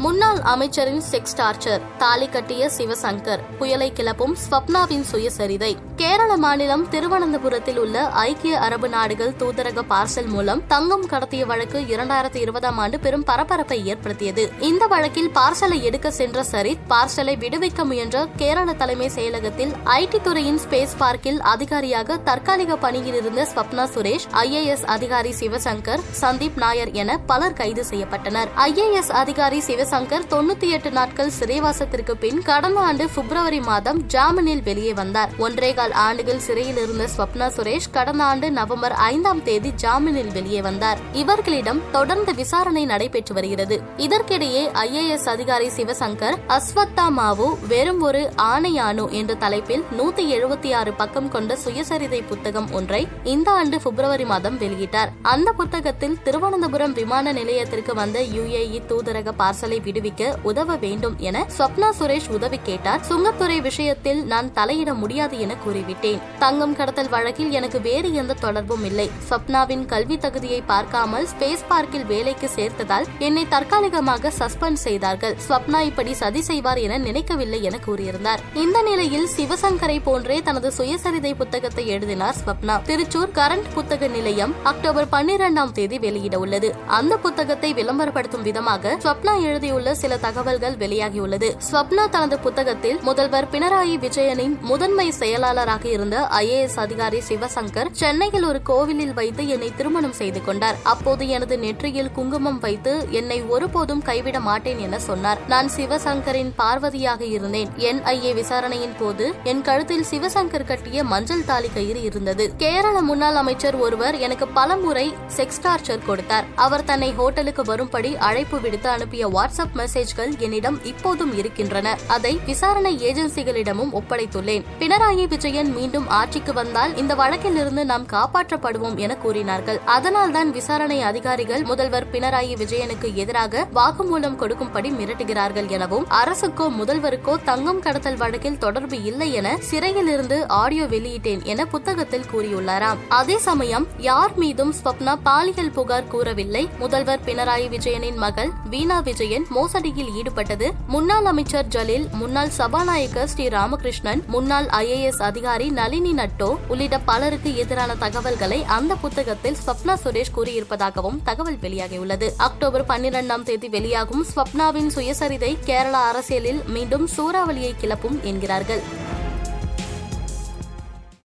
முன்னாள் அமைச்சரின் sex torture தாலி கட்டிய சிவசங்கர் புயலை கிளப்பும் ஸ்வப்னாவின் சுயசரிதை. கேரள மாநிலம் திருவனந்தபுரத்தில் உள்ள ஐக்கிய அரபு நாடுகள் தூதரக பார்சல் மூலம் தங்கம் கடத்திய வழக்கு இரண்டாயிரத்தி இருபதாம் ஆண்டு பெரும் பரபரப்பை ஏற்படுத்தியது. இந்த வழக்கில் பார்சலை எடுக்க சென்ற சரித் பார்சலை விடுவிக்க முயன்ற கேரள தலைமை செயலகத்தில் ஐடி துறையின் ஸ்பேஸ் பார்க்கில் அதிகாரியாக தற்காலிக பணியில் இருந்த ஸ்வப்னா சுரேஷ் ஐஏஎஸ் அதிகாரி சிவசங்கர் சந்தீப் நாயர் என பலர் கைது செய்யப்பட்டனர். ஐஏஎஸ் அதிகாரி சிவசங்கர் சங்கர் தொண்ணூத்தி எட்டு நாட்கள் சிறைவாசத்திற்கு பின் கடந்த ஆண்டு பிப்ரவரி மாதம் ஜாமீனில் வெளியே வந்தார். ஒன்றே கால் ஆண்டுகள் சிறையில் இருந்த ஸ்வப்னா சுரேஷ் கடந்த ஆண்டு நவம்பர் ஐந்தாம் தேதி ஜாமீனில் வெளியே வந்தார். இவர்களிடம் தொடர்ந்து விசாரணை நடைபெற்று வருகிறது. இதற்கிடையே ஐஏஎஸ் அதிகாரி சிவசங்கர் அஸ்வத்தா மாவு வெறும் ஒரு ஆணையானு என்ற தலைப்பில் நூத்தி எழுபத்தி ஆறு பக்கம் கொண்ட சுயசரிதை புத்தகம் ஒன்றை இந்த ஆண்டு பிப்ரவரி மாதம் வெளியிட்டார். அந்த புத்தகத்தில் திருவனந்தபுரம் விமான நிலையத்திற்கு வந்த யுஏஇ தூதரக பார்சலை விடுவிக்க உதவ வேண்டும் என ஸ்வப்னா சுரேஷ் உதவி கேட்டார். சுங்கத்துறை விஷயத்தில் நான் தலையிட முடியாது என கூறிவிட்டேன். தங்கம் கடத்தல் வழக்கில் எனக்கு வேறு எந்த தொடர்பும் இல்லை. ஸ்வப்னாவின் கல்வி தகுதியை பார்க்காமல் ஸ்பேஸ் பார்க்கில் வேலைக்கு சேர்த்ததால் என்னை தற்காலிகமாக சஸ்பெண்ட் செய்தார்கள். ஸ்வப்னா இப்படி சதி செய்வார் என நினைக்கவில்லை என கூறியிருந்தார். இந்த நிலையில் சிவசங்கரை போன்றே தனது சுயசரிதை புத்தகத்தை எழுதினார் ஸ்வப்னா. திருச்சூர் கரண்ட் புத்தக நிலையம் அக்டோபர் பன்னிரெண்டாம் தேதி வெளியிட உள்ளது. அந்த புத்தகத்தை விளம்பரப்படுத்தும் விதமாக ஸ்வப்னா எழுதிய பற்றியுள்ள சில தகவல்கள் வெளியாகியுள்ளது. ஸ்வப்னா தனது புத்தகத்தில் முதல்வர் பினராயி விஜயனின் முதன்மை செயலாளராக இருந்த ஐஏஎஸ் அதிகாரி சிவசங்கர் சென்னையில் ஒரு கோவிலில் வைத்து என்னை திருமணம் செய்து கொண்டார். அப்போது எனது நெற்றியில் குங்குமம் வைத்து என்னை ஒருபோதும் கைவிட மாட்டேன் என சொன்னார். நான் சிவசங்கரின் பார்வதியாக இருந்தேன். என் ஐஏ விசாரணையின் போது என் கழுத்தில் சிவசங்கர் கட்டிய மஞ்சள் தாலி கயிறு இருந்தது. கேரள முன்னாள் அமைச்சர் ஒருவர் எனக்கு பலமுறை செக்ஸ் டார்ச்சர் கொடுத்தார். அவர் தன்னை ஹோட்டலுக்கு வரும்படி அழைப்பு விடுத்து அனுப்பிய வாட்ஸ்அப் மெசேஜ்கள் என்னிடம் இப்போதும் இருக்கின்றன. அதை விசாரணை ஏஜென்சிகளிடமும் ஒப்படைத்துள்ளேன். பினராயி விஜயன் மீண்டும் ஆட்சிக்கு வந்தால் இந்த வழக்கிலிருந்து நாம் காப்பாற்றப்படுவோம் என கூறினார்கள். அதனால்தான் விசாரணை அதிகாரிகள் முதல்வர் பினராயி விஜயனுக்கு எதிராக வாக்குமூலம் கொடுக்கும்படி மிரட்டுகிறார்கள் எனவும் அரசுக்கோ முதல்வருக்கோ தங்கம் கடத்தல் வழக்கில் தொடர்பு இல்லை என சிறையில் இருந்து ஆடியோ வெளியிட்டேன் என புத்தகத்தில் கூறியுள்ளாராம். அதே சமயம் யார் மீதும் ஸ்வப்னா பாலியல் புகார் கூறவில்லை. முதல்வர் பினராயி விஜயனின் மகள் வீணா விஜயன் மோசடியில் ஈடுபட்டது. முன்னாள் அமைச்சர் ஜலீல் முன்னாள் சபாநாயகர் ஸ்ரீ ராமகிருஷ்ணன் முன்னாள் ஐஏஎஸ் அதிகாரி நளினி நட்டோ உள்ளிட்ட பலருக்கு எதிரான தகவல்களை அந்த புத்தகத்தில் ஸ்வப்னா சுரேஷ் கூறியிருப்பதாகவும் தகவல் வெளியாகியுள்ளது. அக்டோபர் பன்னிரெண்டாம் தேதி வெளியாகும் ஸ்வப்னாவின் சுயசரிதை கேரள அரசியலில் மீண்டும் சூறாவளியை கிளப்பும் என்கிறார்கள்.